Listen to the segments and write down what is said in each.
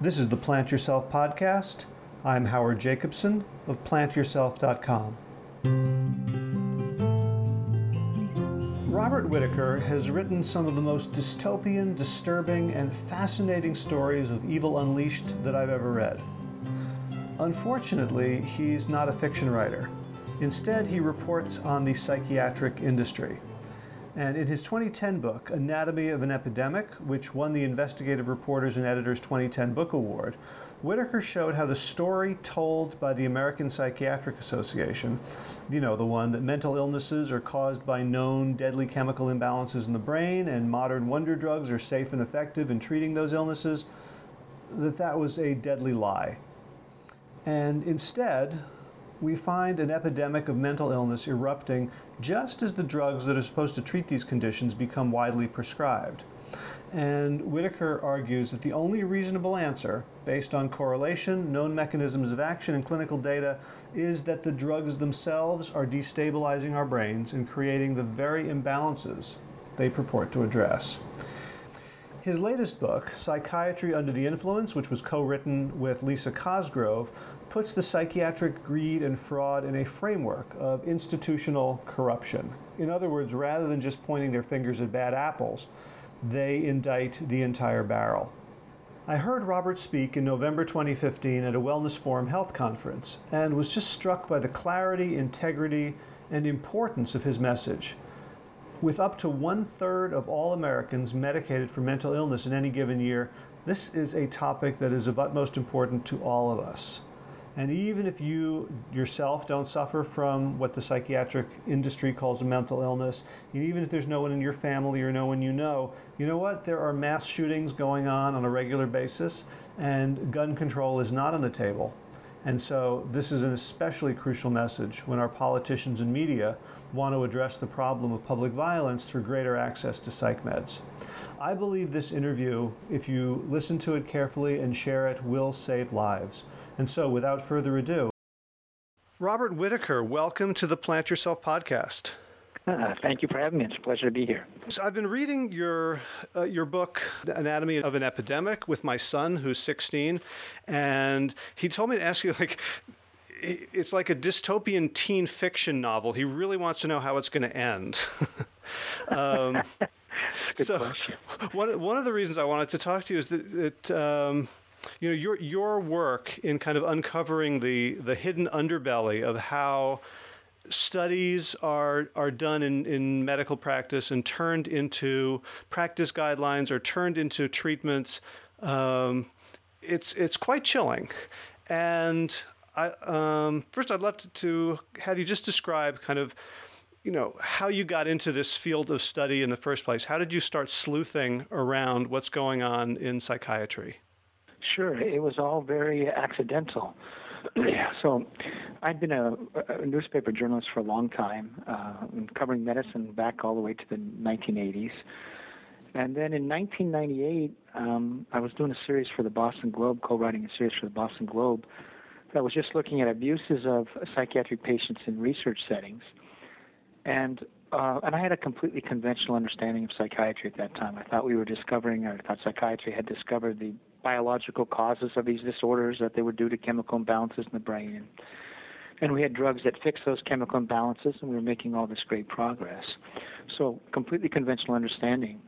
This is the Plant Yourself podcast. I'm Howard Jacobson of plantyourself.com. Robert Whitaker has written some of the most dystopian, disturbing, and fascinating stories of evil unleashed that I've ever read. Unfortunately, he's not a fiction writer. Instead, he reports on the psychiatric industry. And in his 2010 book, Anatomy of an Epidemic, which won the Investigative Reporters and Editors 2010 Book Award, Whitaker showed how the story told by the American Psychiatric Association, you know, the one that mental illnesses are caused by known deadly chemical imbalances in the brain and modern wonder drugs are safe and effective in treating those illnesses, that that was a deadly lie. And instead, we find an epidemic of mental illness erupting just as the drugs that are supposed to treat these conditions become widely prescribed. And Whitaker argues that the only reasonable answer, based on correlation, known mechanisms of action, and clinical data, is that the drugs themselves are destabilizing our brains and creating the very imbalances they purport to address. His latest book, Psychiatry Under the Influence, which was co written with Lisa Cosgrove, puts the psychiatric greed and fraud in a framework of institutional corruption. In other words, rather than just pointing their fingers at bad apples, they indict the entire barrel. I heard Robert speak in November 2015 at a Wellness Forum health conference and was just struck by the clarity, integrity, and importance of his message. With up to one third of all Americans medicated for mental illness in any given year, this is a topic that is of utmost importance to all of us. And even if you yourself don't suffer from what the psychiatric industry calls a mental illness, and even if there's no one in your family or no one you know, you know what? There are mass shootings going on on a regular basis, and gun control is not on the table. And so, this is an especially crucial message when our politicians and media want to address the problem of public violence through greater access to psych meds. I believe this interview, if you listen to it carefully and share it, will save lives. And so, without further ado, Robert Whitaker, welcome to the Plant Yourself podcast. Uh, thank you for having me. It's a pleasure to be here. So I've been reading your uh, your book, Anatomy of an Epidemic, with my son, who's 16, and he told me to ask you like. It's like a dystopian teen fiction novel. He really wants to know how it's going to end. um, so, question. one one of the reasons I wanted to talk to you is that, that um, you know your your work in kind of uncovering the the hidden underbelly of how studies are are done in, in medical practice and turned into practice guidelines or turned into treatments. Um, it's it's quite chilling, and I, um, first I'd love to, to have you just describe kind of you know how you got into this field of study in the first place. How did you start sleuthing around what's going on in psychiatry? Sure, it was all very accidental. so, I'd been a, a, newspaper journalist for a long time, uh, covering medicine back all the way to the 1980s. And then in 1998, um, I was doing a series for the Boston Globe, co-writing a series for the Boston Globe that was just looking at abuses of psychiatric patients in research settings. And uh, and I had a completely conventional understanding of psychiatry at that time. I thought we were discovering, or I thought psychiatry had discovered the biological causes of these disorders that they were due to chemical imbalances in the brain. And, and we had drugs that fixed those chemical imbalances, and we were making all this great progress. So, completely conventional understanding.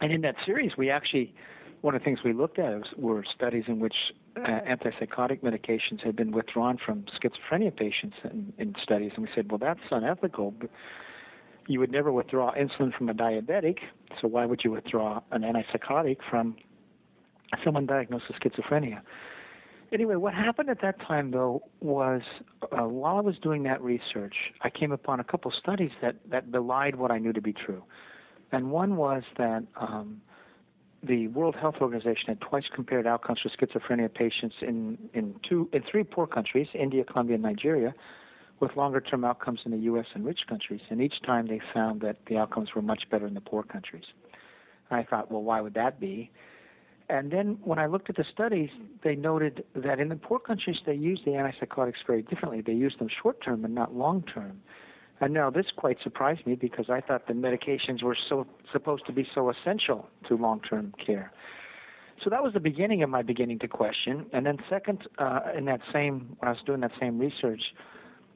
And in that series, we actually, one of the things we looked at was, were studies in which uh, antipsychotic medications had been withdrawn from schizophrenia patients in, in studies. And we said, well, that's unethical. But you would never withdraw insulin from a diabetic, so why would you withdraw an antipsychotic from someone diagnosed with schizophrenia? Anyway, what happened at that time, though, was uh, while I was doing that research, I came upon a couple studies that, that belied what I knew to be true. And one was that um, the World Health Organization had twice compared outcomes for schizophrenia patients in, in two in three poor countries, India, Colombia, and Nigeria, with longer term outcomes in the US and rich countries. And each time they found that the outcomes were much better in the poor countries. And I thought, well, why would that be? And then when I looked at the studies, they noted that in the poor countries, they use the antipsychotics very differently. They use them short term and not long term. And now this quite surprised me because I thought the medications were so supposed to be so essential to long term care. so that was the beginning of my beginning to question. And then second, uh, in that same when I was doing that same research,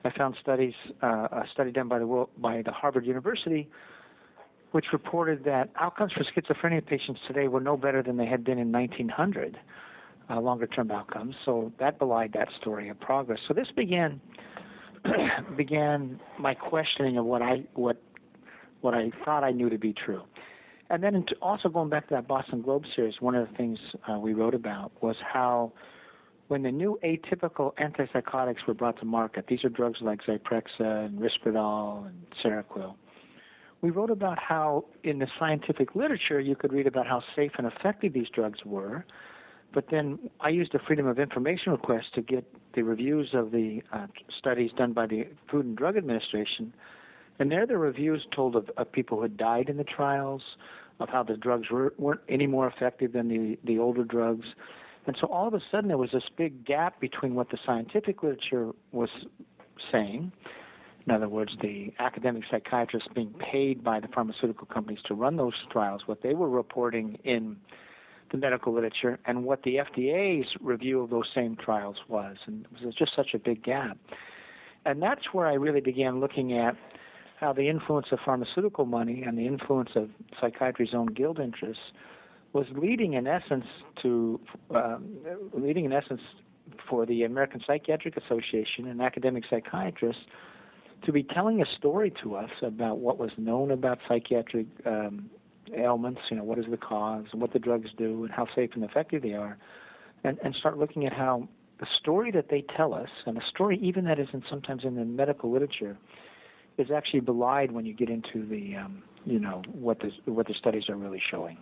I found studies uh, a study done by the by the Harvard University, which reported that outcomes for schizophrenia patients today were no better than they had been in 1900, uh, longer term outcomes. So that belied that story of progress. So this began began my questioning of what I what what I thought I knew to be true. And then also going back to that Boston Globe series, one of the things uh, we wrote about was how when the new atypical antipsychotics were brought to market, these are drugs like Zyprexa and Risperdal and Seroquel. We wrote about how in the scientific literature you could read about how safe and effective these drugs were, but then I used a Freedom of Information request to get the reviews of the uh, studies done by the Food and Drug Administration, and there the reviews told of, of people who had died in the trials, of how the drugs were, weren't any more effective than the, the older drugs. And so all of a sudden there was this big gap between what the scientific literature was saying, in other words, the academic psychiatrists being paid by the pharmaceutical companies to run those trials, what they were reporting in the medical literature, and what the FDA's review of those same trials was. And it was just such a big gap. And that's where I really began looking at how the influence of pharmaceutical money and the influence of psychiatry's own guild interests was leading, in essence, to um, leading, in essence, for the American Psychiatric Association and academic psychiatrists to be telling a story to us about what was known about psychiatric um, ailments, you know, what is the cause, what the drugs do, and how safe and effective they are, and, and start looking at how the story that they tell us, and a story even that isn't sometimes in the medical literature, is actually belied when you get into the um, you know what the what the studies are really showing.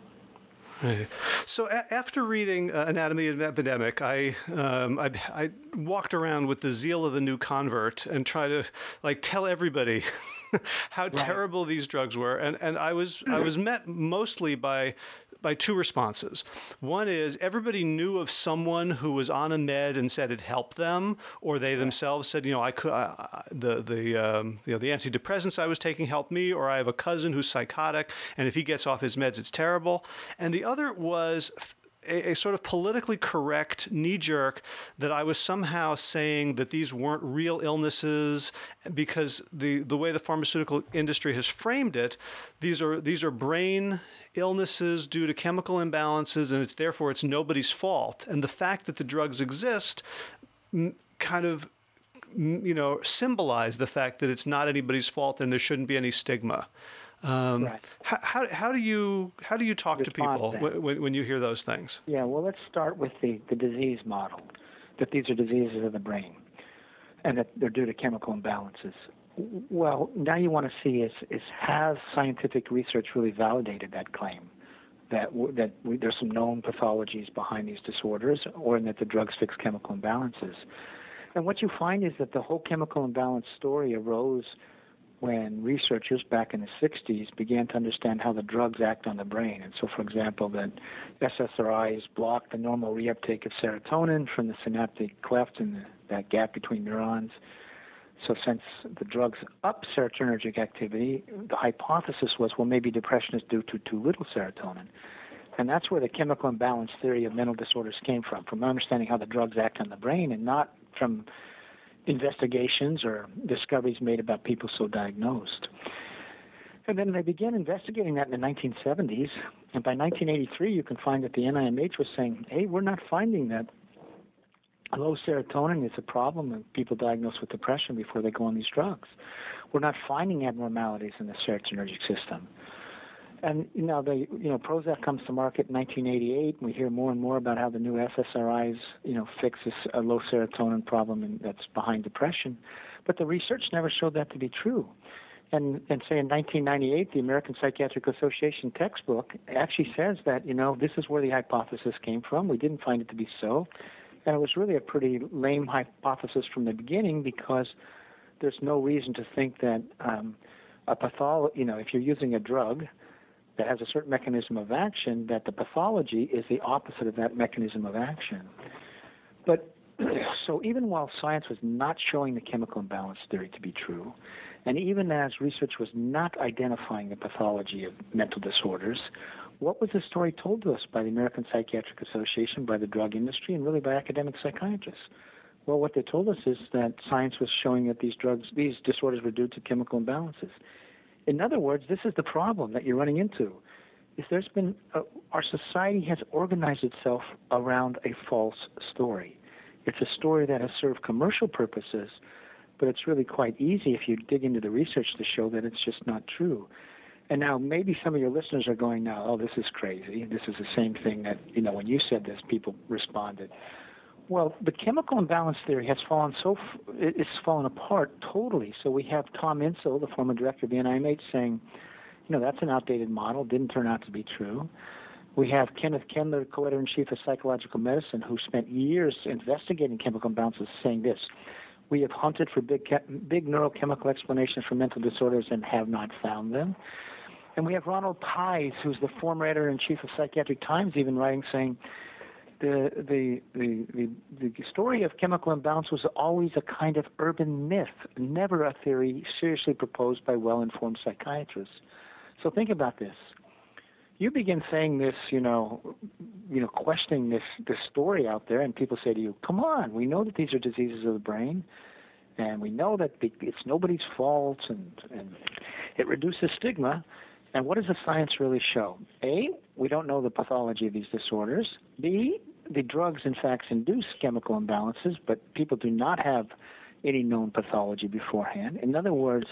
So a- after reading uh, Anatomy of an Epidemic, I, um, I, I walked around with the zeal of a new convert and try to like tell everybody how right. terrible these drugs were, and and I was I was met mostly by by two responses. One is everybody knew of someone who was on a med and said it helped them, or they themselves said, you know, I could uh, the the um, you know the antidepressants I was taking helped me, or I have a cousin who's psychotic, and if he gets off his meds, it's terrible. And the other was a, a sort of politically correct knee jerk that I was somehow saying that these weren't real illnesses because the, the way the pharmaceutical industry has framed it, these are these are brain illnesses due to chemical imbalances, and it's therefore it's nobody's fault. And the fact that the drugs exist kind of you know symbolize the fact that it's not anybody's fault and there shouldn't be any stigma. Um, right. how, how, how, do you how do you talk to people when, when you hear those things? Yeah, well, let's start with the, the disease model that these are diseases of the brain and that they're due to chemical imbalances. Well, now you want to see is is has scientific research really validated that claim that that we, there's some known pathologies behind these disorders, or that the drugs fix chemical imbalances. And what you find is that the whole chemical imbalance story arose when researchers back in the 60s began to understand how the drugs act on the brain. And so, for example, that SSRIs block the normal reuptake of serotonin from the synaptic cleft and that gap between neurons. So, since the drugs up serotonergic activity, the hypothesis was well, maybe depression is due to too little serotonin. And that's where the chemical imbalance theory of mental disorders came from, from understanding how the drugs act on the brain and not from investigations or discoveries made about people so diagnosed. And then they began investigating that in the 1970s. And by 1983, you can find that the NIMH was saying, hey, we're not finding that low serotonin is a problem in people diagnosed with depression before they go on these drugs. We're not finding abnormalities in the serotonergic system. And know, the you know Prozac comes to market in 1988. And we hear more and more about how the new SSRIs, you know, fix this a low serotonin problem and that's behind depression. But the research never showed that to be true. And and say in 1998, the American Psychiatric Association textbook actually says that you know this is where the hypothesis came from. We didn't find it to be so, and it was really a pretty lame hypothesis from the beginning because there's no reason to think that um, a patholo- you know, if you're using a drug that has a certain mechanism of action, that the pathology is the opposite of that mechanism of action. But so even while science was not showing the chemical imbalance theory to be true, and even as research was not identifying the pathology of mental disorders, what was the story told to us by the American Psychiatric Association, by the drug industry, and really by academic psychiatrists? Well, what they told us is that science was showing that these drugs, these disorders were due to chemical imbalances. In other words, this is the problem that you're running into. Is there's been a, our society has organized itself around a false story. It's a story that has served commercial purposes, but it's really quite easy if you dig into the research to show that it's just not true. And now maybe some of your listeners are going now, oh, this is crazy. This is the same thing that, you know, when you said this, people responded. Well, the chemical imbalance theory has fallen so, it's fallen apart totally. So we have Tom Insel, the former director of the NIMH, saying, you know, that's an outdated model, didn't turn out to be true. We have Kenneth Kendler, co-editor in chief of Psychological Medicine, who spent years investigating chemical imbalances, saying this: We have hunted for big, big neurochemical explanations for mental disorders and have not found them. And we have Ronald Pies, who's the former editor in chief of Psychiatric Times, even writing saying the, the the the story of chemical imbalance was always a kind of urban myth, never a theory seriously proposed by well-informed psychiatrists. So think about this. You begin saying this, you know, you know, questioning this this story out there, and people say to you, "Come on, we know that these are diseases of the brain, and we know that it's nobody's fault, and and it reduces stigma." And what does the science really show? A, we don't know the pathology of these disorders. B, the drugs in fact induce chemical imbalances, but people do not have any known pathology beforehand. In other words,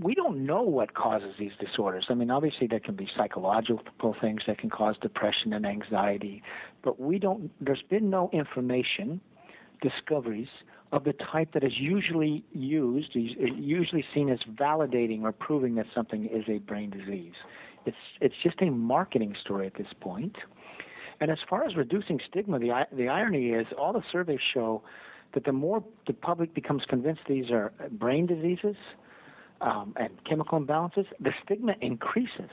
we don't know what causes these disorders. I mean, obviously there can be psychological things that can cause depression and anxiety, but we don't. There's been no information, discoveries of the type that is usually used, usually seen as validating or proving that something is a brain disease. It's it's just a marketing story at this point. And as far as reducing stigma, the the irony is all the surveys show that the more the public becomes convinced these are brain diseases um, and chemical imbalances, the stigma increases.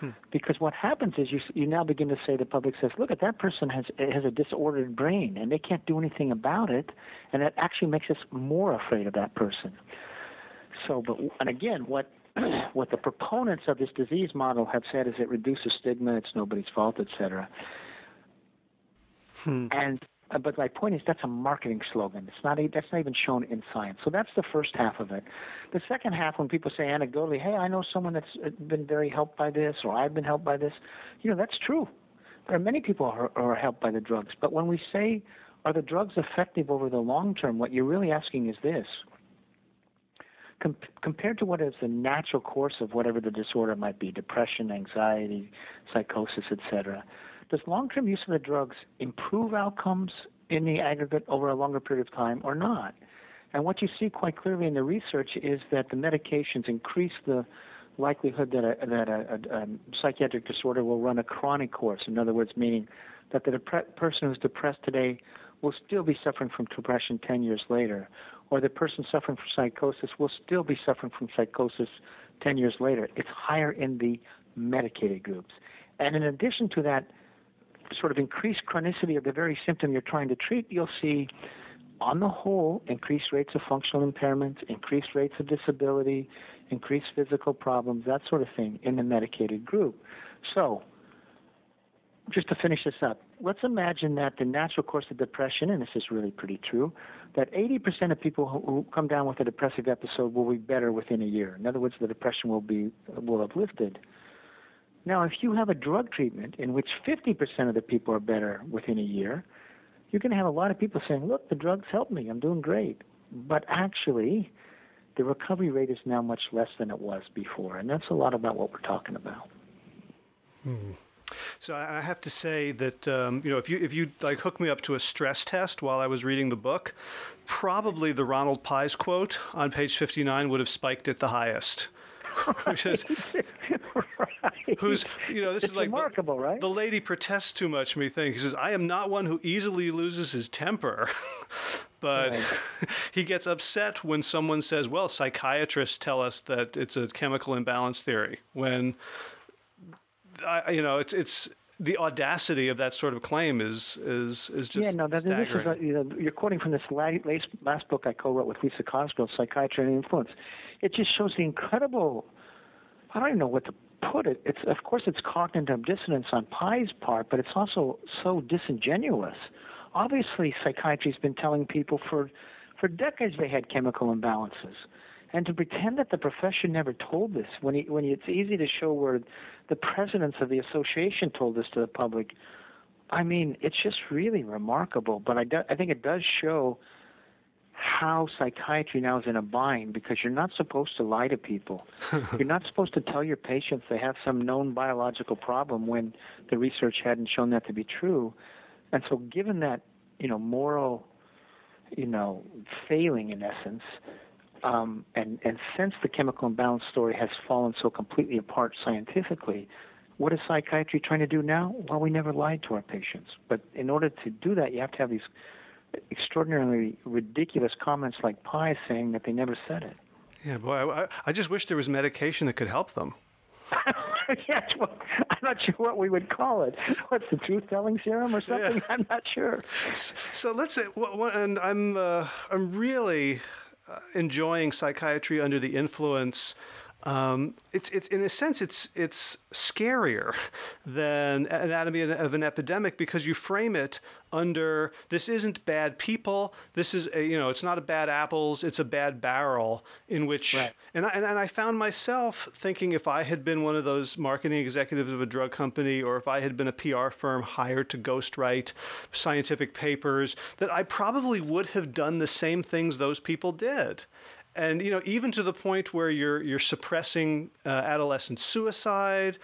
Hmm. Because what happens is you you now begin to say the public says, look at that person has has a disordered brain and they can't do anything about it, and that actually makes us more afraid of that person. So, but and again, what what the proponents of this disease model have said is it reduces stigma, it's nobody's fault, etc. Hmm. And uh, but my point is that's a marketing slogan. It's not a, that's not even shown in science. So that's the first half of it. The second half, when people say anecdotally, "Hey, I know someone that's been very helped by this," or "I've been helped by this," you know, that's true. There are many people who are, are helped by the drugs. But when we say, "Are the drugs effective over the long term?" What you're really asking is this: Com- compared to what is the natural course of whatever the disorder might be, depression, anxiety, psychosis, etc does long-term use of the drugs improve outcomes in the aggregate over a longer period of time or not? And what you see quite clearly in the research is that the medications increase the likelihood that a, that a, a, a psychiatric disorder will run a chronic course. In other words, meaning that the depre- person who's depressed today will still be suffering from depression 10 years later, or the person suffering from psychosis will still be suffering from psychosis 10 years later. It's higher in the medicated groups. And in addition to that, sort of increased chronicity of the very symptom you're trying to treat, you'll see, on the whole, increased rates of functional impairment, increased rates of disability, increased physical problems, that sort of thing in the medicated group. So, just to finish this up, let's imagine that the natural course of depression, and this is really pretty true, that 80% of people who, come down with a depressive episode will be better within a year. In other words, the depression will be will have lifted. Now, if you have a drug treatment in which 50% of the people are better within a year, you're going to have a lot of people saying, look, the drugs help me, I'm doing great. But actually, the recovery rate is now much less than it was before. And that's a lot about what we're talking about. Hmm. So I have to say that um, you know if you if you like hook me up to a stress test while I was reading the book, probably the Ronald Pies quote on page fifty nine would have spiked it the highest. Which is. Who's you know this it's is like remarkable, the, right? The lady protests too much. Me think he says I am not one who easily loses his temper, but right. he gets upset when someone says, "Well, psychiatrists tell us that it's a chemical imbalance theory." When I, you know, it's it's the audacity of that sort of claim is is is just yeah. No, that, this is uh, a, you know, you're quoting from this last, last book I co-wrote with Lisa Cosgrove, Psychiatry and Influence. It just shows the incredible. I don't even know what to put it, it's of course it's cognitive dissonance on Pies' part, but it's also so disingenuous. Obviously, psychiatry's been telling people for for decades they had chemical imbalances, and to pretend that the profession never told this when he, when he, it's easy to show where the presidents of the association told this to the public. I mean, it's just really remarkable. But I, do, I think it does show how psychiatry now is in a bind because you're not supposed to lie to people. you're not supposed to tell your patients they have some known biological problem when the research hadn't shown that to be true. And so, given that, you know, moral, you know, failing in essence, um, and and since the chemical imbalance story has fallen so completely apart scientifically, what is psychiatry trying to do now? Well, we never lied to our patients, but in order to do that, you have to have these extraordinarily ridiculous comments like Pies saying that they never said it. Yeah, boy, I, I just wish there was medication that could help them. yes, well, I'm not sure what we would call it. What's the truth-telling serum or something? Yeah. I'm not sure. So let's say, and I'm uh, I'm really uh, enjoying psychiatry under the influence um, it's, it's in a sense it's it's scarier than anatomy of an epidemic because you frame it under this isn't bad people this is a, you know it's not a bad apples it's a bad barrel in which right. and, I, and, and I found myself thinking if I had been one of those marketing executives of a drug company or if I had been a PR firm hired to ghostwrite scientific papers that I probably would have done the same things those people did and you know even to the point where you're you're suppressing uh, adolescent suicide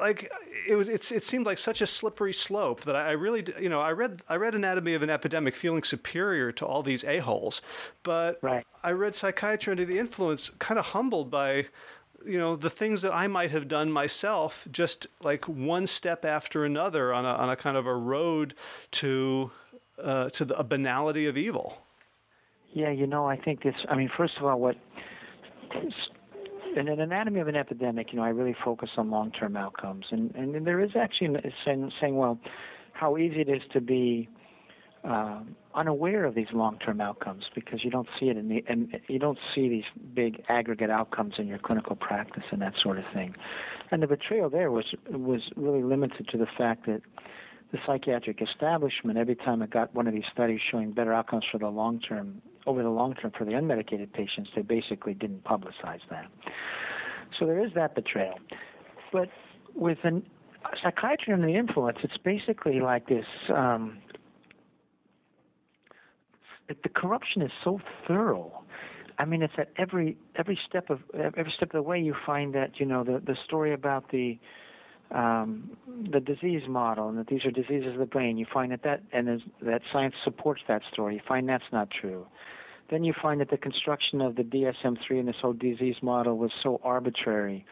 like it was it's, it seemed like such a slippery slope that I, really you know I read I read Anatomy of an Epidemic feeling superior to all these a-holes but right. I read Psychiatry Under the Influence kind of humbled by you know the things that I might have done myself just like one step after another on a on a kind of a road to uh, to the, a banality of evil yeah, you know, I think this. I mean, first of all, what in an anatomy of an epidemic, you know, I really focus on long-term outcomes, and and there is actually saying, saying well, how easy it is to be um, unaware of these long-term outcomes because you don't see it in the and you don't see these big aggregate outcomes in your clinical practice and that sort of thing. And the betrayal there was was really limited to the fact that the psychiatric establishment, every time it got one of these studies showing better outcomes for the long term over the long term for the unmedicated patients, they basically didn't publicize that. So there is that betrayal. But with an, psychiatry under the influence, it's basically like this. Um, the corruption is so thorough. I mean, it's at every every step of every step of the way. You find that you know the the story about the um, the disease model and that these are diseases of the brain. You find that that and that science supports that story. You find that's not true. Then you find that the construction of the DSM-3 and this whole disease model was so arbitrary,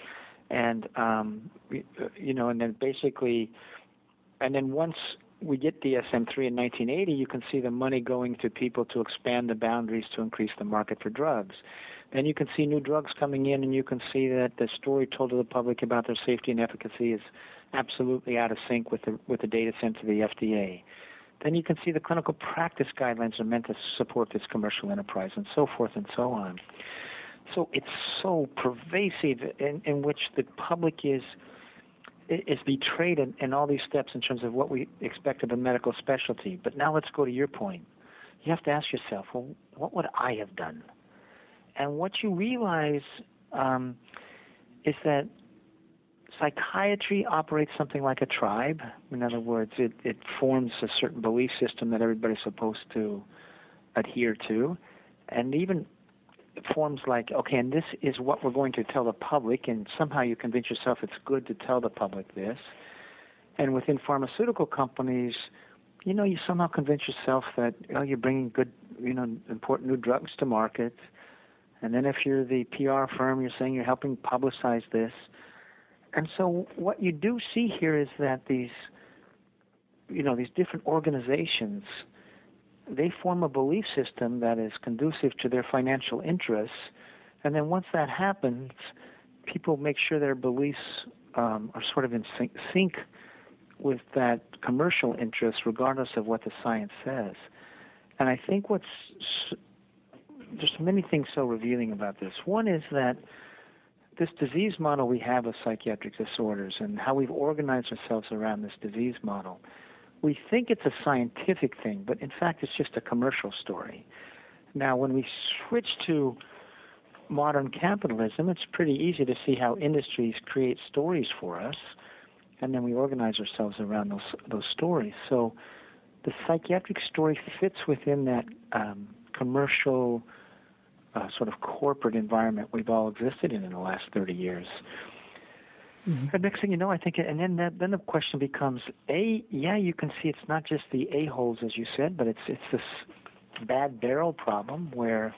and um, you know, and then basically, and then once we get DSM-3 in 1980, you can see the money going to people to expand the boundaries to increase the market for drugs. Then you can see new drugs coming in, and you can see that the story told to the public about their safety and efficacy is absolutely out of sync with the with the data sent to the FDA then you can see the clinical practice guidelines are meant to support this commercial enterprise and so forth and so on. So it's so pervasive in, in which the public is is betrayed in, in all these steps in terms of what we expect of a medical specialty. But now let's go to your point. You have to ask yourself, well, what would I have done? And what you realize um, is that psychiatry operates something like a tribe. In other words, it, it forms a certain belief system that everybody's supposed to adhere to. And even forms like, okay, and this is what we're going to tell the public, and somehow you convince yourself it's good to tell the public this. And within pharmaceutical companies, you know, you somehow convince yourself that oh, you're bringing good, you know, important new drugs to market. And then if you're the PR firm, you're saying you're helping publicize this. And so what you do see here is that these, you know, these different organizations, they form a belief system that is conducive to their financial interests. And then once that happens, people make sure their beliefs um, are sort of in sync, sync with that commercial interest, regardless of what the science says. And I think what's there's many things so revealing about this. One is that this disease model we have of psychiatric disorders and how we've organized ourselves around this disease model, we think it's a scientific thing, but in fact, it's just a commercial story. Now, when we switch to modern capitalism, it's pretty easy to see how industries create stories for us, and then we organize ourselves around those those stories. So, the psychiatric story fits within that um, commercial uh, sort of corporate environment we've all existed in in the last 30 years. Mm-hmm. The next thing you know, I think, and then that, then the question becomes: A, yeah, you can see it's not just the a holes as you said, but it's it's this bad barrel problem where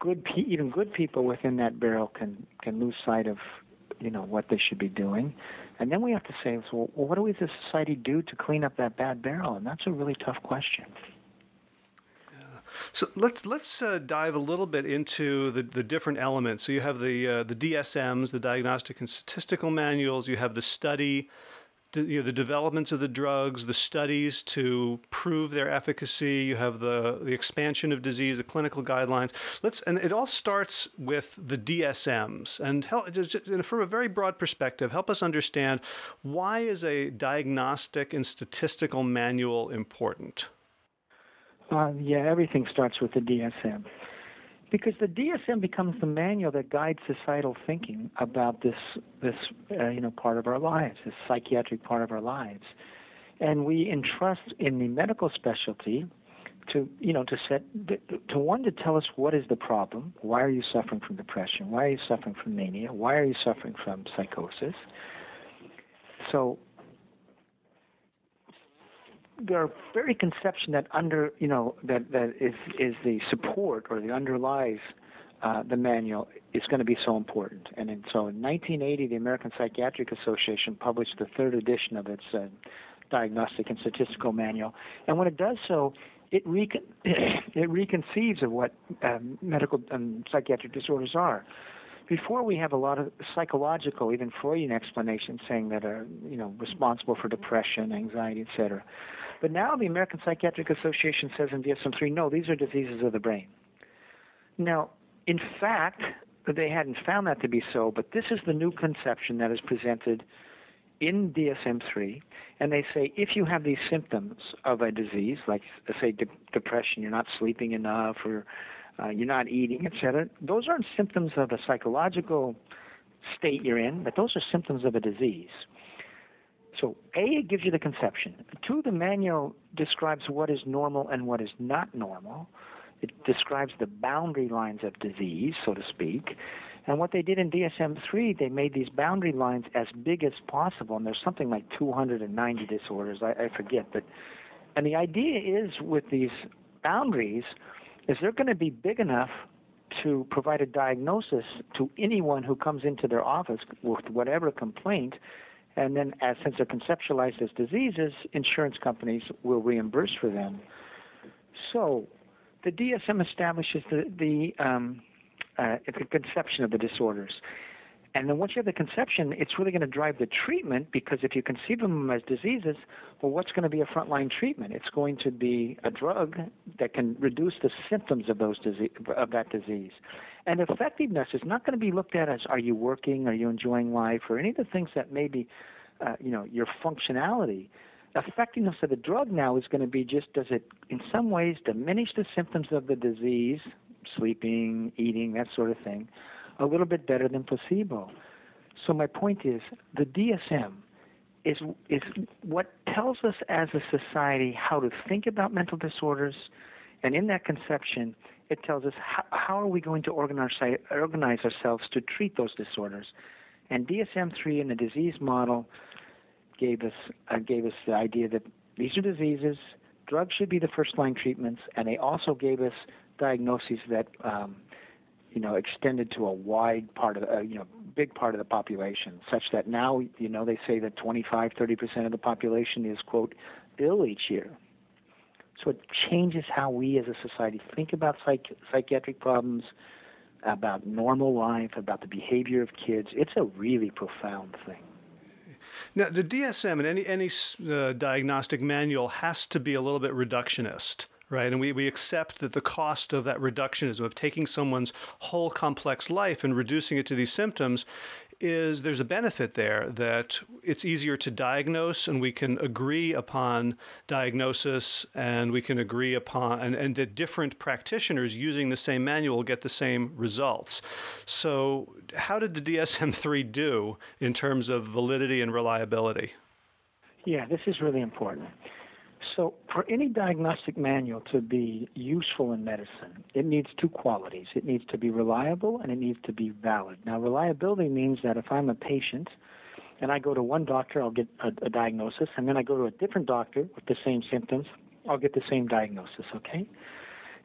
good pe- even good people within that barrel can can lose sight of you know what they should be doing, and then we have to say, well, what do we as a society do to clean up that bad barrel? And that's a really tough question. So let's let's uh, dive a little bit into the, the different elements. So you have the uh, the DSMs, the Diagnostic and Statistical Manuals. You have the study, you know, the developments of the drugs, the studies to prove their efficacy. You have the the expansion of disease, the clinical guidelines. Let's and it all starts with the DSMs. And help, from a very broad perspective, help us understand why is a diagnostic and statistical manual important. Uh, yeah, everything starts with the DSM. Because the DSM becomes the manual that guides societal thinking about this this uh, you know part of our lives, this psychiatric part of our lives, and we entrust in the medical specialty to you know to set to one to tell us what is the problem, why are you suffering from depression, why are you suffering from mania, why are you suffering from psychosis. So the very conception that under you know that that is is the support or the underlies uh, the manual is going to be so important. And in, so in 1980, the American Psychiatric Association published the third edition of its uh, diagnostic and statistical manual. And when it does so, it, recon- it reconceives of what um, medical and psychiatric disorders are. Before we have a lot of psychological, even Freudian explanations saying that are you know responsible for depression, anxiety, etc. But now the American Psychiatric Association says in DSM-3, no, these are diseases of the brain. Now, in fact, they hadn't found that to be so, but this is the new conception that is presented in DSM-3, and they say if you have these symptoms of a disease, like say de- depression, you're not sleeping enough, or uh, you're not eating, etc., those aren't symptoms of a psychological state you're in, but those are symptoms of a disease. So, A, it gives you the conception. Two, the manual describes what is normal and what is not normal. It describes the boundary lines of disease, so to speak. And what they did in DSM 3, they made these boundary lines as big as possible. And there's something like 290 disorders, I, I forget. But, and the idea is with these boundaries, is they're going to be big enough to provide a diagnosis to anyone who comes into their office with whatever complaint and then, as since they're conceptualized as diseases, insurance companies will reimburse for them. So, the DSM establishes the the, um, uh, the conception of the disorders. And then once you have the conception, it's really going to drive the treatment because if you conceive of them as diseases, well, what's going to be a frontline treatment? It's going to be a drug that can reduce the symptoms of those disease, of that disease. And effectiveness is not going to be looked at as are you working, are you enjoying life, or any of the things that maybe, uh, you know, your functionality. Effectiveness of the drug now is going to be just does it in some ways diminish the symptoms of the disease, sleeping, eating, that sort of thing, a little bit better than placebo. So my point is the DSM is is what tells us as a society how to think about mental disorders, and in that conception, it tells us how, how are we going to organize, organize ourselves to treat those disorders. And DSM-3 in the disease model gave us uh, gave us the idea that these are diseases, drugs should be the first line treatments, and they also gave us diagnoses that um, you know extended to a wide part of uh, you know big part of the population, such that now you know they say that 25, 30 percent of the population is quote ill each year. So it changes how we as a society think about psych- psychiatric problems, about normal life, about the behavior of kids. It's a really profound thing. Now, the DSM and any any uh, diagnostic manual has to be a little bit reductionist, right? And we, we accept that the cost of that reductionism, of taking someone's whole complex life and reducing it to these symptoms, is there's a benefit there that it's easier to diagnose and we can agree upon diagnosis and we can agree upon and, and that different practitioners using the same manual get the same results. So how did the DSM-3 do in terms of validity and reliability? Yeah, this is really important. So, for any diagnostic manual to be useful in medicine, it needs two qualities. It needs to be reliable and it needs to be valid. Now, reliability means that if I'm a patient and I go to one doctor, I'll get a, a diagnosis, and then I go to a different doctor with the same symptoms, I'll get the same diagnosis, okay?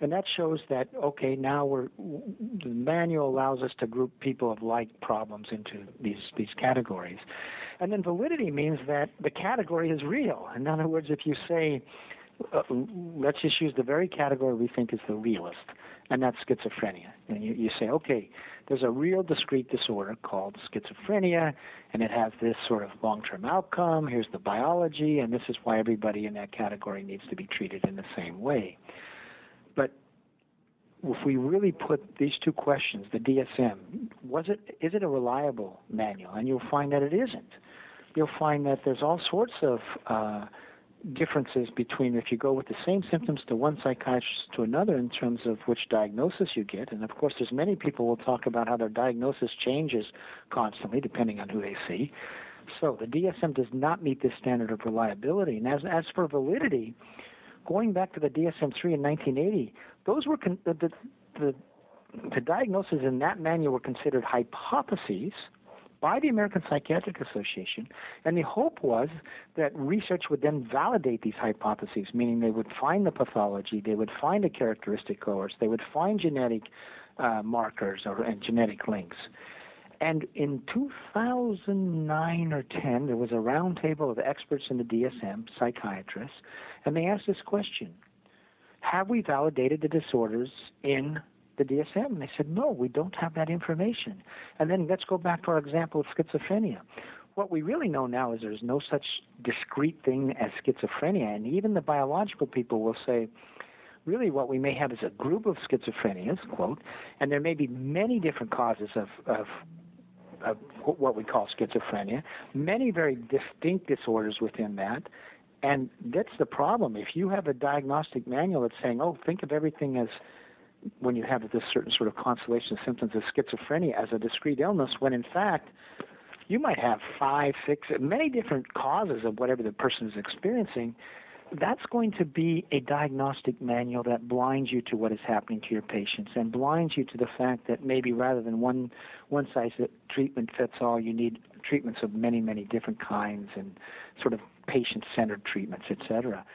And that shows that, okay, now we're, the manual allows us to group people of like problems into these, these categories. And then validity means that the category is real. In other words, if you say, uh, let's just use the very category we think is the realest, and that's schizophrenia. And you, you say, okay, there's a real discrete disorder called schizophrenia, and it has this sort of long term outcome. Here's the biology, and this is why everybody in that category needs to be treated in the same way. But if we really put these two questions, the DSM, was it is it a reliable manual? And you'll find that it isn't. You'll find that there's all sorts of uh, differences between if you go with the same symptoms to one psychiatrist to another in terms of which diagnosis you get. And of course, there's many people will talk about how their diagnosis changes constantly depending on who they see. So the DSM does not meet this standard of reliability. And as as for validity, going back to the DSM-3 in 1980, those were con- the, the, the, the diagnoses in that manual were considered hypotheses by the American Psychiatric Association, and the hope was that research would then validate these hypotheses, meaning they would find the pathology, they would find a characteristic course, they would find genetic uh, markers or and genetic links. And in 2009 or 10, there was a roundtable of experts in the DSM, psychiatrists, and they asked this question Have we validated the disorders in the DSM? And they said, No, we don't have that information. And then let's go back to our example of schizophrenia. What we really know now is there's no such discrete thing as schizophrenia, and even the biological people will say, really what we may have is a group of schizophrenias, quote, and there may be many different causes of, of of what we call schizophrenia, many very distinct disorders within that. And that's the problem. If you have a diagnostic manual that's saying, oh, think of everything as when you have this certain sort of constellation of symptoms of schizophrenia as a discrete illness, when in fact, you might have five, six, many different causes of whatever the person is experiencing that's going to be a diagnostic manual that blinds you to what is happening to your patients and blinds you to the fact that maybe rather than one one size treatment fits all, you need treatments of many many different kinds and sort of patient centered treatments, etc.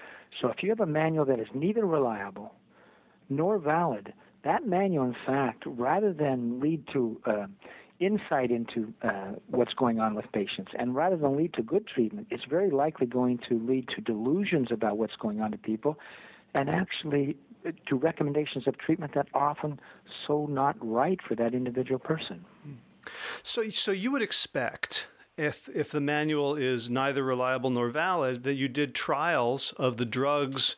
So if you have a manual that is neither reliable nor valid, that manual, in fact, rather than lead to uh, insight into uh, what's going on with patients. And rather than lead to good treatment, it's very likely going to lead to delusions about what's going on to people and actually uh, to recommendations of treatment that often so not right for that individual person. So, so you would expect if if the manual is neither reliable nor valid that you did trials of the drugs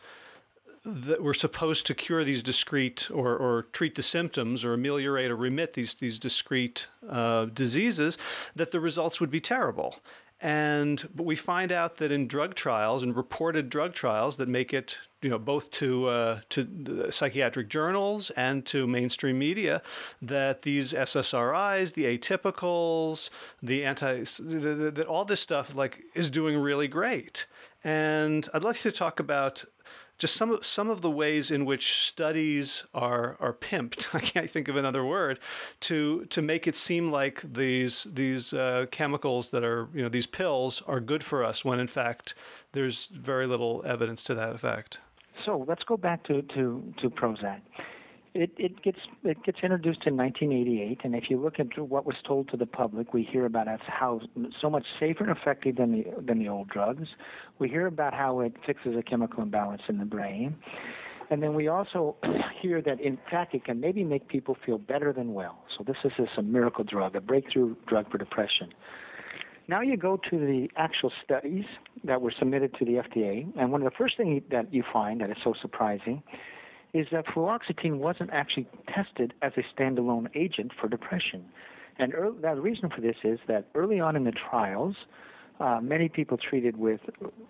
that were supposed to cure these discrete or, or treat the symptoms or ameliorate or remit these these discrete uh, diseases, that the results would be terrible. And but we find out that in drug trials and reported drug trials that make it you know both to uh, to psychiatric journals and to mainstream media that these SSRIs, the atypicals, the anti that all this stuff like is doing really great. And I'd like to talk about just some of some of the ways in which studies are are pimped. I can't think of another word to to make it seem like these these uh, chemicals that are you know these pills are good for us when in fact there's very little evidence to that effect. So let's go back to to to Prozac it, it gets it gets introduced in 1988, and if you look at what was told to the public, we hear about it how so much safer and effective than the than the old drugs. We hear about how it fixes a chemical imbalance in the brain, and then we also hear that in fact it can maybe make people feel better than well. So this is a miracle drug, a breakthrough drug for depression. Now you go to the actual studies that were submitted to the FDA, and one of the first things that you find that is so surprising is that fluoxetine wasn't actually tested as a standalone agent for depression. And early, the reason for this is that early on in the trials, uh, many people treated with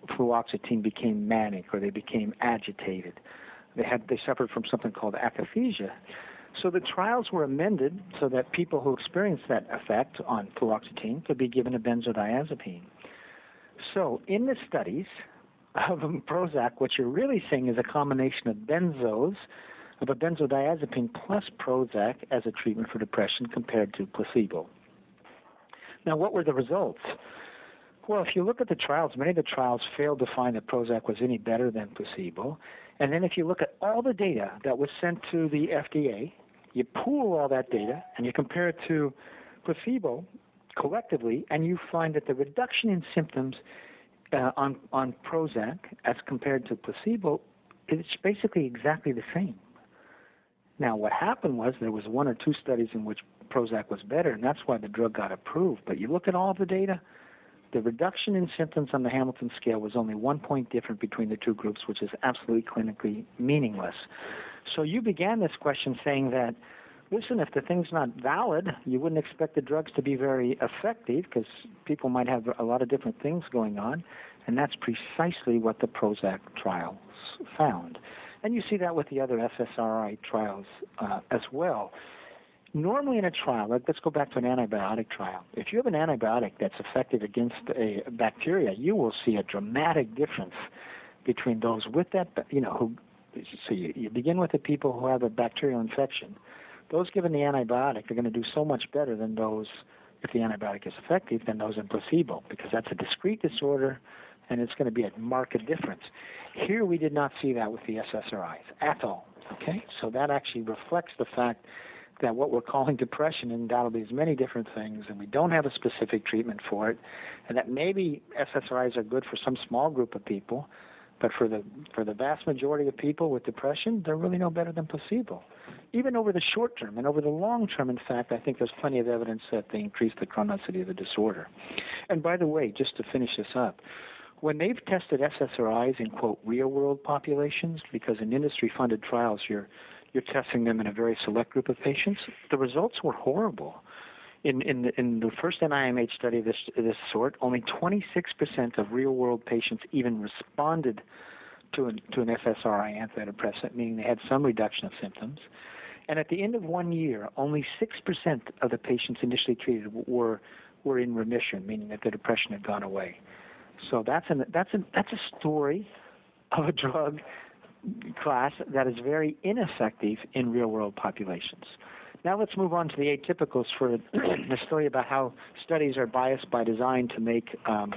fluoxetine became manic or they became agitated. They had they suffered from something called akathisia. So the trials were amended so that people who experienced that effect on fluoxetine could be given a benzodiazepine. So in the studies of Prozac, what you're really seeing is a combination of benzos, of a benzodiazepine plus Prozac as a treatment for depression compared to placebo. Now, what were the results? Well, if you look at the trials, many of the trials failed to find that Prozac was any better than placebo. And then if you look at all the data that was sent to the FDA, you pool all that data and you compare it to placebo collectively, and you find that the reduction in symptoms uh, on on Prozac as compared to placebo it's basically exactly the same. Now, what happened was there was one or two studies in which Prozac was better, and that's why the drug got approved. But you look at all the data, the reduction in symptoms on the Hamilton scale was only one point different between the two groups, which is absolutely clinically meaningless. So you began this question saying that, listen, if the thing's not valid, you wouldn't expect the drugs to be very effective because people might have a lot of different things going on, and that's precisely what the Prozac trials found. And you see that with the other SSRI trials uh, as well. Normally, in a trial, let's go back to an antibiotic trial. If you have an antibiotic that's effective against a bacteria, you will see a dramatic difference between those with that, you know, who. So you, you begin with the people who have a bacterial infection. Those given the antibiotic are going to do so much better than those, if the antibiotic is effective, than those in placebo, because that's a discrete disorder, and it's going to be a marked difference. Here, we did not see that with the SSRIs at all. Okay, so that actually reflects the fact that what we're calling depression undoubtedly is many different things, and we don't have a specific treatment for it, and that maybe SSRIs are good for some small group of people, but for the for the vast majority of people with depression, they're really no better than placebo. Even over the short term and over the long term, in fact, I think there's plenty of evidence that they increase the chronicity of the disorder. And by the way, just to finish this up, when they've tested SSRIs in quote real world populations, because in industry funded trials you're you're testing them in a very select group of patients, the results were horrible. In, in, the, in the first NIMH study of this, this sort, only 26% of real world patients even responded to an, to an SSRI antidepressant, meaning they had some reduction of symptoms. And at the end of one year, only 6% of the patients initially treated were, were in remission, meaning that the depression had gone away. So that's, an, that's, that's a story of a drug class that is very ineffective in real world populations. Now let's move on to the atypicals for the story about how studies are biased by design to make um,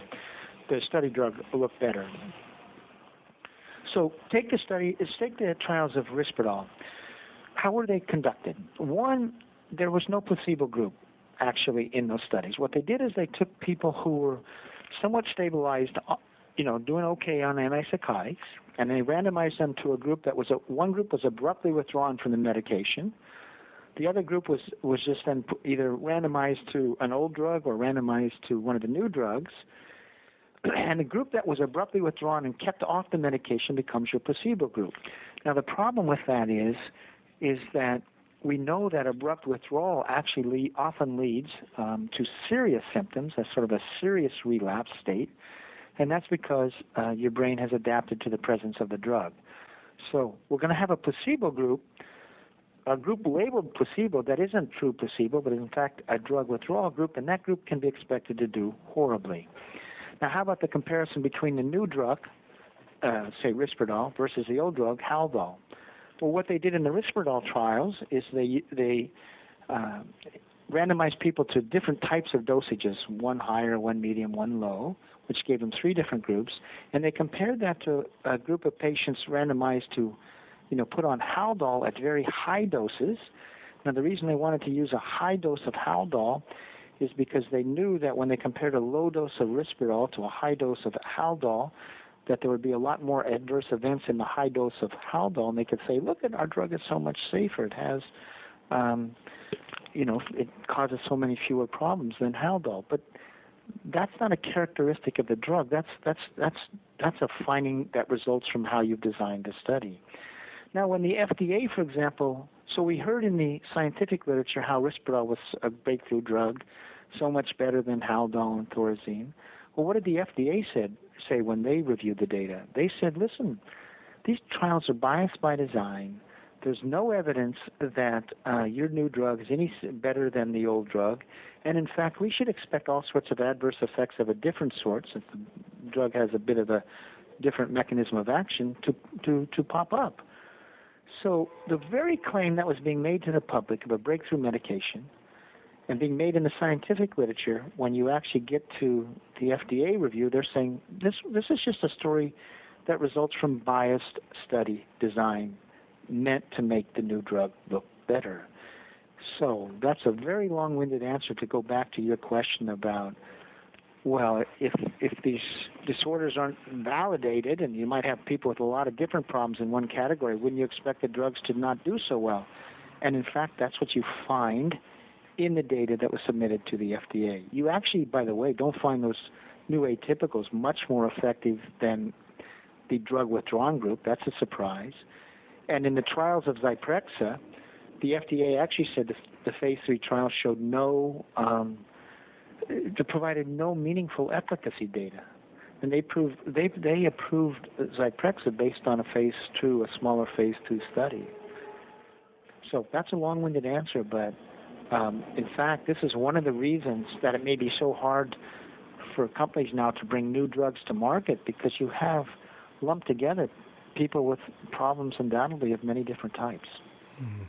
the study drug look better. So take the study, take the trials of Risperdal. How were they conducted? One, there was no placebo group actually in those studies. What they did is they took people who were somewhat stabilized, uh, you know, doing okay on antipsychotics, and they randomized them to a group that was a, one group was abruptly withdrawn from the medication. The other group was was just then either randomized to an old drug or randomized to one of the new drugs. And the group that was abruptly withdrawn and kept off the medication becomes your placebo group. Now the problem with that is is that we know that abrupt withdrawal actually often leads um, to serious symptoms, a sort of a serious relapse state, and that's because uh, your brain has adapted to the presence of the drug. So we're going to have a placebo group, a group labeled placebo that isn't true placebo, but in fact a drug withdrawal group, and that group can be expected to do horribly. Now, how about the comparison between the new drug, uh, say Risperdal, versus the old drug, Haldol? Well, what they did in the Risperdal trials is they they uh, randomized people to different types of dosages, one higher, one medium, one low, which gave them three different groups, and they compared that to a group of patients randomized to, you know, put on Haldol at very high doses. Now, the reason they wanted to use a high dose of Haldol is because they knew that when they compared a low dose of Risperdal to a high dose of Haldol, that there would be a lot more adverse events in the high dose of Haldol, and they could say, "Look, at our drug is so much safer. It has." Um, you know, it causes so many fewer problems than Haldol. But that's not a characteristic of the drug. That's that's that's that's a finding that results from how you've designed the study. Now, when the FDA, for example, so we heard in the scientific literature how Risperdal was a breakthrough drug, so much better than Haldol and Thorazine. Well, what did the FDA said say when they reviewed the data? They said, listen, these trials are biased by design. There's no evidence that uh, your new drug is any better than the old drug. And in fact, we should expect all sorts of adverse effects of a different sort, since the drug has a bit of a different mechanism of action, to, to, to pop up. So the very claim that was being made to the public of a breakthrough medication and being made in the scientific literature, when you actually get to the FDA review, they're saying this this is just a story that results from biased study design meant to make the new drug look better. So that's a very long-winded answer to go back to your question about well, if if these disorders aren't validated, and you might have people with a lot of different problems in one category, wouldn't you expect the drugs to not do so well? And in fact, that's what you find in the data that was submitted to the FDA. You actually, by the way, don't find those new atypicals much more effective than the drug withdrawn group. That's a surprise. And in the trials of Zyprexa, the FDA actually said the, the phase three trial showed no, um, provided no meaningful efficacy data. And they proved they they approved Zyprexa based on a phase two, a smaller phase two study. So that's a long-winded answer, but um, in fact, this is one of the reasons that it may be so hard for companies now to bring new drugs to market because you have lumped together people with problems undoubtedly of many different types. Mm-hmm.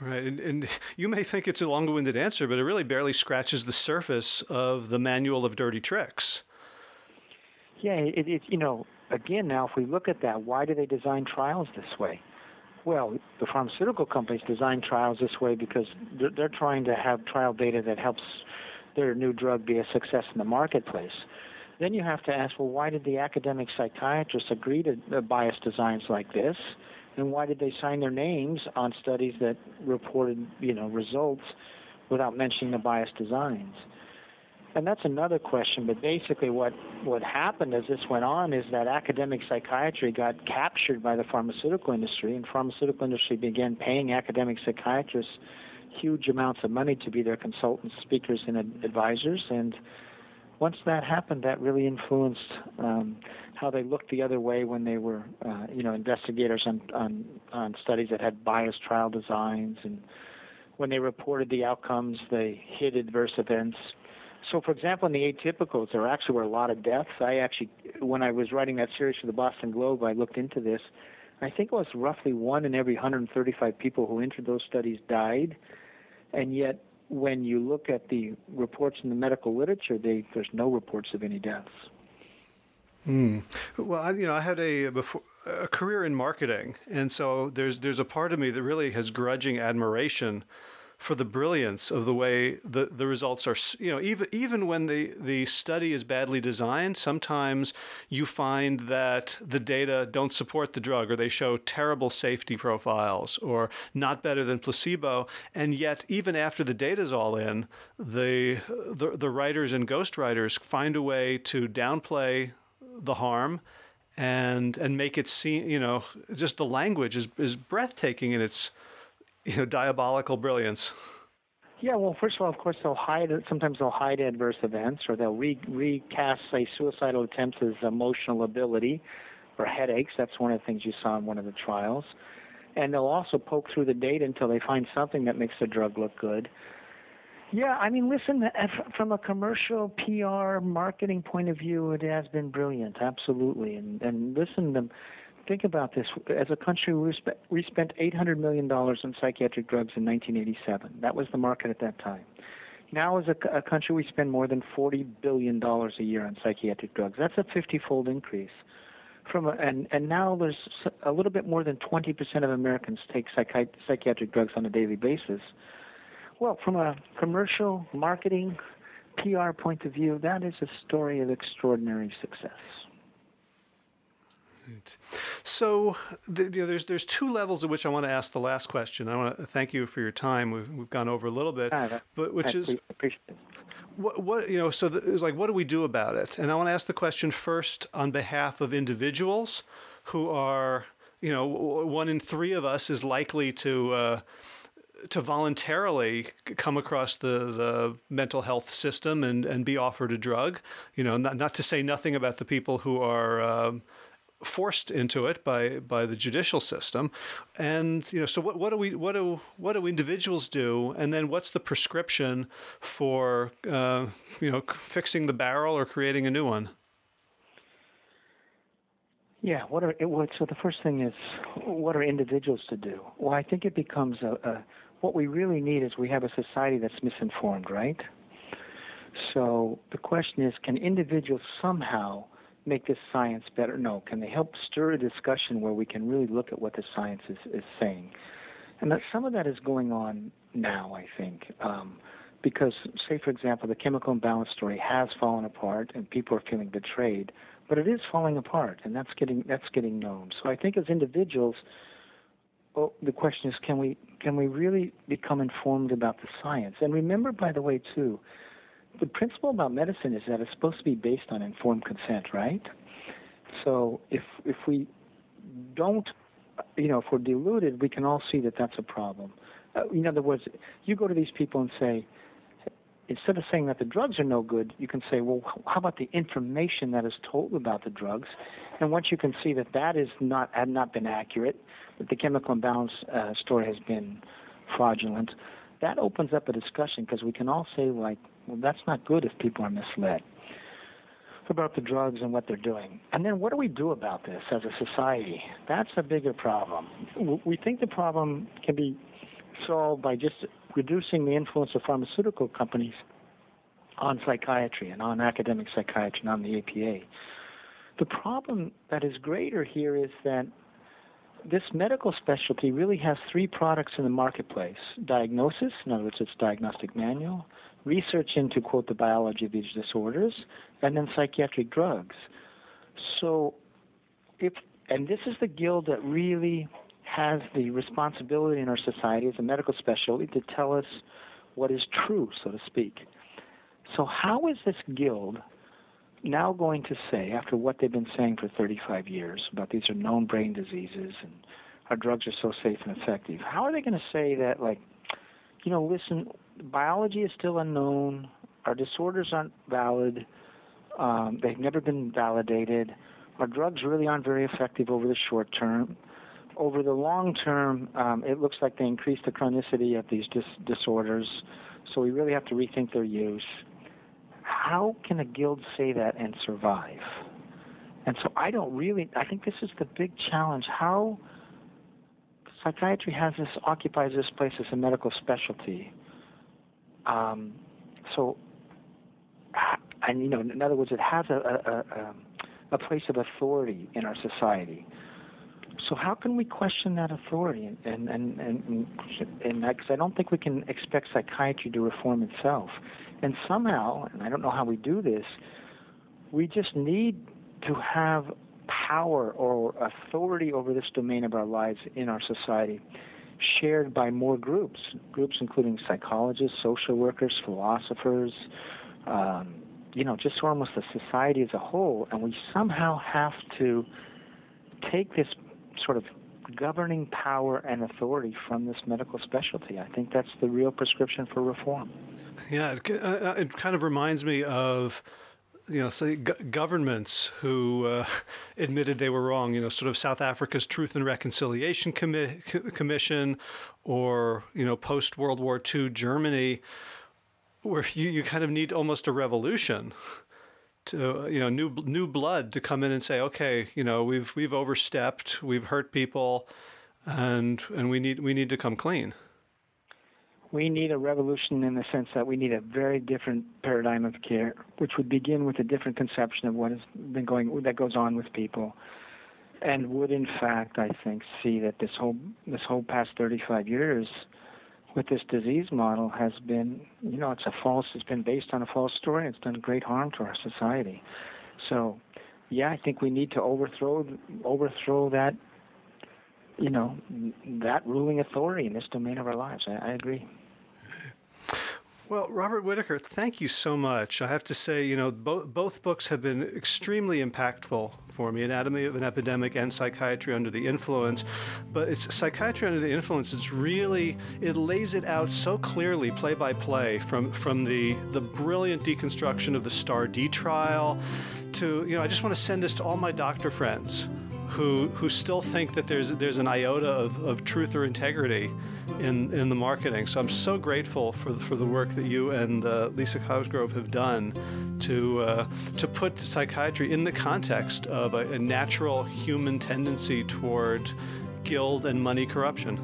Right, and, and, you may think it's a long-winded answer, but it really barely scratches the surface of the manual of dirty tricks. Yeah, it, it you know again now if we look at that, why do they design trials this way? Well, the pharmaceutical companies design trials this way because they're, they're trying to have trial data that helps their new drug be a success in the marketplace. Then you have to ask, well, why did the academic psychiatrists agree to uh, biased designs like this? And why did they sign their names on studies that reported, you know, results without mentioning the biased designs? And that's another question, but basically what, what happened as this went on is that academic psychiatry got captured by the pharmaceutical industry, and pharmaceutical industry began paying academic psychiatrists huge amounts of money to be their consultants, speakers, and advisors. And once that happened, that really influenced um, how they looked the other way when they were, uh, you know, investigators on, on on studies that had biased trial designs, and when they reported the outcomes, they hid adverse events so, for example, in the atypicals, there actually were a lot of deaths. I actually, when I was writing that series for the Boston Globe, I looked into this. I think it was roughly one in every 135 people who entered those studies died, and yet when you look at the reports in the medical literature, they, there's no reports of any deaths. Mm. Well, I, you know, I had a before a career in marketing, and so there's there's a part of me that really has grudging admiration for the brilliance of the way the, the results are you know even even when the the study is badly designed sometimes you find that the data don't support the drug or they show terrible safety profiles or not better than placebo and yet even after the data is all in the the, the writers and ghostwriters find a way to downplay the harm and and make it seem you know just the language is is breathtaking in its you know, diabolical brilliance? Yeah, well, first of all, of course, they'll hide. Sometimes they'll hide adverse events, or they'll re- recast, say, suicidal attempts as emotional lability or headaches. That's one of the things you saw in one of the trials. And they'll also poke through the data until they find something that makes the drug look good. Yeah, I mean, listen, from a commercial PR marketing point of view, it has been brilliant, absolutely. And and listen, think about this. As a country, we, spent, we spent $800 million on psychiatric drugs in 1987. That was the market at that time. Now, as a, a country, we spend more than $40 billion a year on psychiatric drugs. That's a 50 fold increase. From a, and, and now there's a little bit more than 20% of Americans take psychi- psychiatric drugs on a daily basis. Well, from a commercial, marketing, PR point of view, that is a story of extraordinary success. Right. So the, you know, there's there's two levels at which I want to ask the last question. I want to thank you for your time. We've, we've gone over a little bit, but which I is what what you know. So the, it's like, what do we do about it? And I want to ask the question first on behalf of individuals who are, you know, one in three of us is likely to. Uh, to voluntarily come across the, the mental health system and, and be offered a drug. You know, not, not to say nothing about the people who are um, forced into it by by the judicial system. And you know so what, what do we what do what do individuals do? And then what's the prescription for uh, you know fixing the barrel or creating a new one? Yeah what are it, what so the first thing is what are individuals to do? Well i think it becomes a, a what we really need is we have a society that's misinformed right? So the question is can individuals somehow make this science better? No. Can they help stir a discussion where we can really look at what the science is, is saying? And that some of that is going on now, I think. Um, because, say, for example, the chemical imbalance story has fallen apart and people are feeling betrayed, but it is falling apart, and that's getting that's getting known. So I think as individuals, well, the question is, can we can we really become informed about the science? And remember, by the way, too, the principle about medicine is that it's supposed to be based on informed consent, right? So if if we don't, you know, if we're deluded, we can all see that that's a problem. Uh, in other words, you go to these people and say, instead of saying that the drugs are no good, you can say, well, how about the information that is told about the drugs? And once you can see that that is not had not been accurate, that the chemical imbalance uh, story has been fraudulent, that opens up a discussion because we can all say like, well, that's not good if people are misled about the drugs and what they're doing. And then what do we do about this as a society? That's a bigger problem. We think the problem can be solved by just reducing the influence of pharmaceutical companies on psychiatry and on academic psychiatry and on the APA. The problem that is greater here is that this medical specialty really has three products in the marketplace diagnosis, in other words, it's diagnostic manual, research into, quote, the biology of these disorders, and then psychiatric drugs. So, if, and this is the guild that really has the responsibility in our society as a medical specialty to tell us what is true, so to speak. So, how is this guild now going to say, after what they've been saying for 35 years about these are known brain diseases and our drugs are so safe and effective, how are they going to say that, like, you know, listen, biology is still unknown. Our disorders aren't valid. Um, they've never been validated. Our drugs really aren't very effective over the short term. Over the long term, um, it looks like they increase the chronicity of these dis- disorders. So we really have to rethink their use. How can a guild say that and survive? And so I don't really. I think this is the big challenge. How psychiatry has this occupies this place as a medical specialty um, so, and you know, in other words, it has a, a, a, a place of authority in our society. So how can we question that authority? And and and and because I don't think we can expect psychiatry to reform itself. And somehow, and I don't know how we do this, we just need to have power or authority over this domain of our lives in our society shared by more groups, groups including psychologists, social workers, philosophers, um, you know, just almost the society as a whole. And we somehow have to take this sort of governing power and authority from this medical specialty. I think that's the real prescription for reform. Yeah, it, uh, it kind of reminds me of you know, say g- governments who uh, admitted they were wrong. You know, sort of South Africa's Truth and Reconciliation Commi- Commission, or you know, post World War II Germany, where you, you kind of need almost a revolution to you know new new blood to come in and say, okay, you know, we've we've overstepped, we've hurt people, and and we need we need to come clean. We need a revolution in the sense that we need a very different paradigm of care, which would begin with a different conception of what has been going that goes on with people, and would in fact, I think, see that this whole this whole past 35 years with this disease model has been, you know, it's a false, it's been based on a false story. It's done great harm to our society. So yeah, I think we need to overthrow overthrow that, you know, that ruling authority in this domain of our lives. I, I agree. Well, Robert Whitaker, thank you so much. I have to say, you know, both both books have been extremely impactful for me, Anatomy of an Epidemic and Psychiatry Under the Influence. But it's Psychiatry Under the Influence, it's really it lays it out so clearly, play by play, from from the the brilliant deconstruction of the STAR*D trial to, you know, I just want to send this to all my doctor friends who who still think that there's there's an iota of, of truth or integrity in in the marketing. So I'm so grateful for for the work that you and uh, Lisa Cosgrove have done to uh, to put psychiatry in the context of a, a natural human tendency toward guild and money corruption.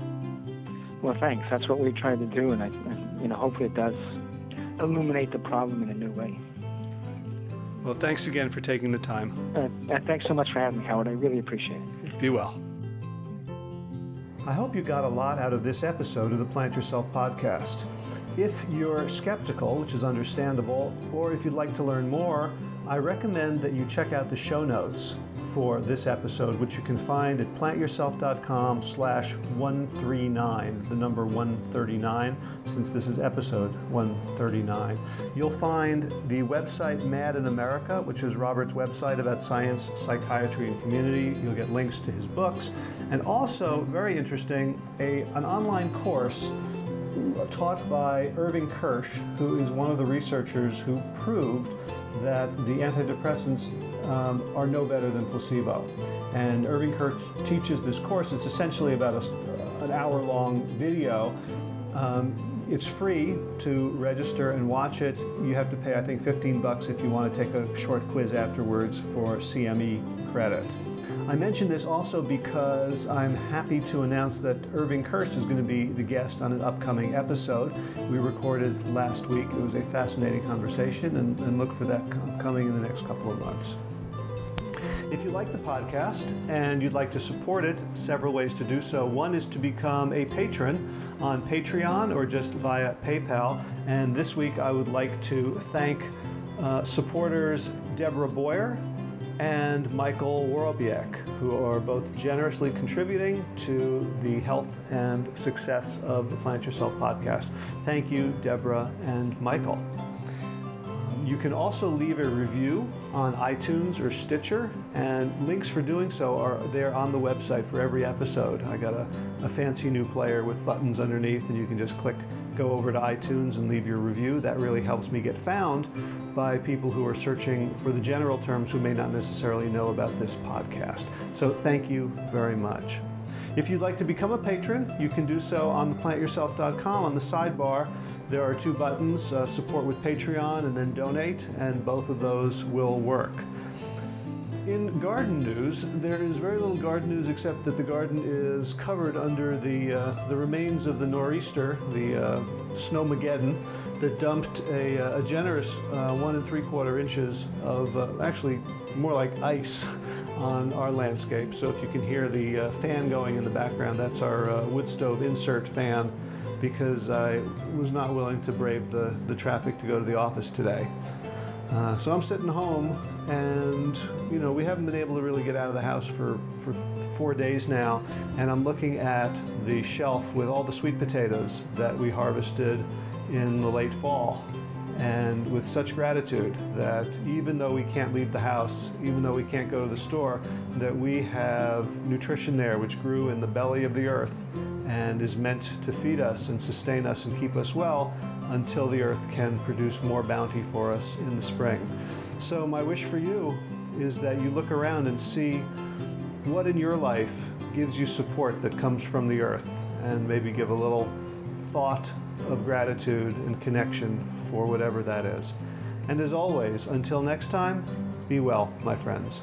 Well, thanks. That's what we try to do, and, I, and you know, hopefully, it does illuminate the problem in a new way. Well, thanks again for taking the time. Uh, uh, thanks so much for having me, Howard. I really appreciate it. Be well. I hope you got a lot out of this episode of the Plant Yourself podcast. If you're skeptical, which is understandable, or if you'd like to learn more, I recommend that you check out the show notes for this episode, which you can find at plantyourself.com slash 139, the number 139, since this is episode 139. You'll find the website Mad in America, which is Robert's website about science, psychiatry, and community. You'll get links to his books. And also, very interesting, a, an online course taught by Irving Kirsch, who is one of the researchers who proved that the antidepressants um, are no better than placebo. And Irving Kirsch teaches this course. It's essentially about a, an hour long video. Um, it's free to register and watch it. You have to pay, I think, 15 bucks if you want to take a short quiz afterwards for CME credit. I mention this also because I'm happy to announce that Irving Kirsch is going to be the guest on an upcoming episode. We recorded last week. It was a fascinating conversation, and, and look for that coming in the next couple of months. If you like the podcast and you'd like to support it, several ways to do so. One is to become a patron on Patreon or just via PayPal. And this week I would like to thank uh, supporters Deborah Boyer, and Michael Worobiek, who are both generously contributing to the health and success of the Plant Yourself podcast. Thank you, Deborah and Michael. You can also leave a review on iTunes or Stitcher, and links for doing so are there on the website for every episode. I got a, a fancy new player with buttons underneath, and you can just click go over to iTunes and leave your review. That really helps me get found by people who are searching for the general terms who may not necessarily know about this podcast. So thank you very much. If you'd like to become a patron, you can do so on plantyourself.com on the sidebar. There are two buttons, uh, support with Patreon and then donate, and both of those will work. In garden news, there is very little garden news except that the garden is covered under the, uh, the remains of the nor'easter, the uh, snowmageddon, that dumped a, uh, a generous uh, one and three quarter inches of uh, actually more like ice on our landscape. So if you can hear the uh, fan going in the background, that's our wood stove insert fan because I was not willing to brave the, the traffic to go to the office today. Uh, so I'm sitting home, and you know we haven't been able to really get out of the house for for four days now, and I'm looking at the shelf with all the sweet potatoes that we harvested in the late fall, and with such gratitude that even though we can't leave the house, even though we can't go to the store, that we have nutrition there which grew in the belly of the earth and is meant to feed us and sustain us and keep us well until the earth can produce more bounty for us in the spring. So, my wish for you is that you look around and see what in your life gives you support that comes from the earth and maybe give a little thought of gratitude and connection for whatever that is. And as always, until next time, be well, my friends.